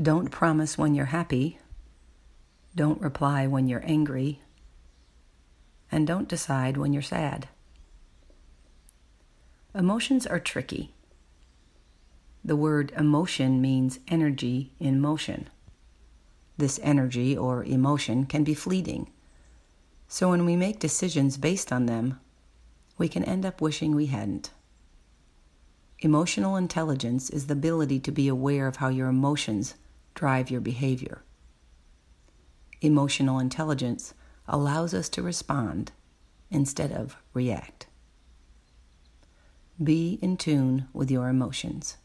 Don't promise when you're happy. Don't reply when you're angry. And don't decide when you're sad. Emotions are tricky. The word emotion means energy in motion. This energy or emotion can be fleeting. So when we make decisions based on them, we can end up wishing we hadn't. Emotional intelligence is the ability to be aware of how your emotions drive your behavior. Emotional intelligence allows us to respond instead of react. Be in tune with your emotions.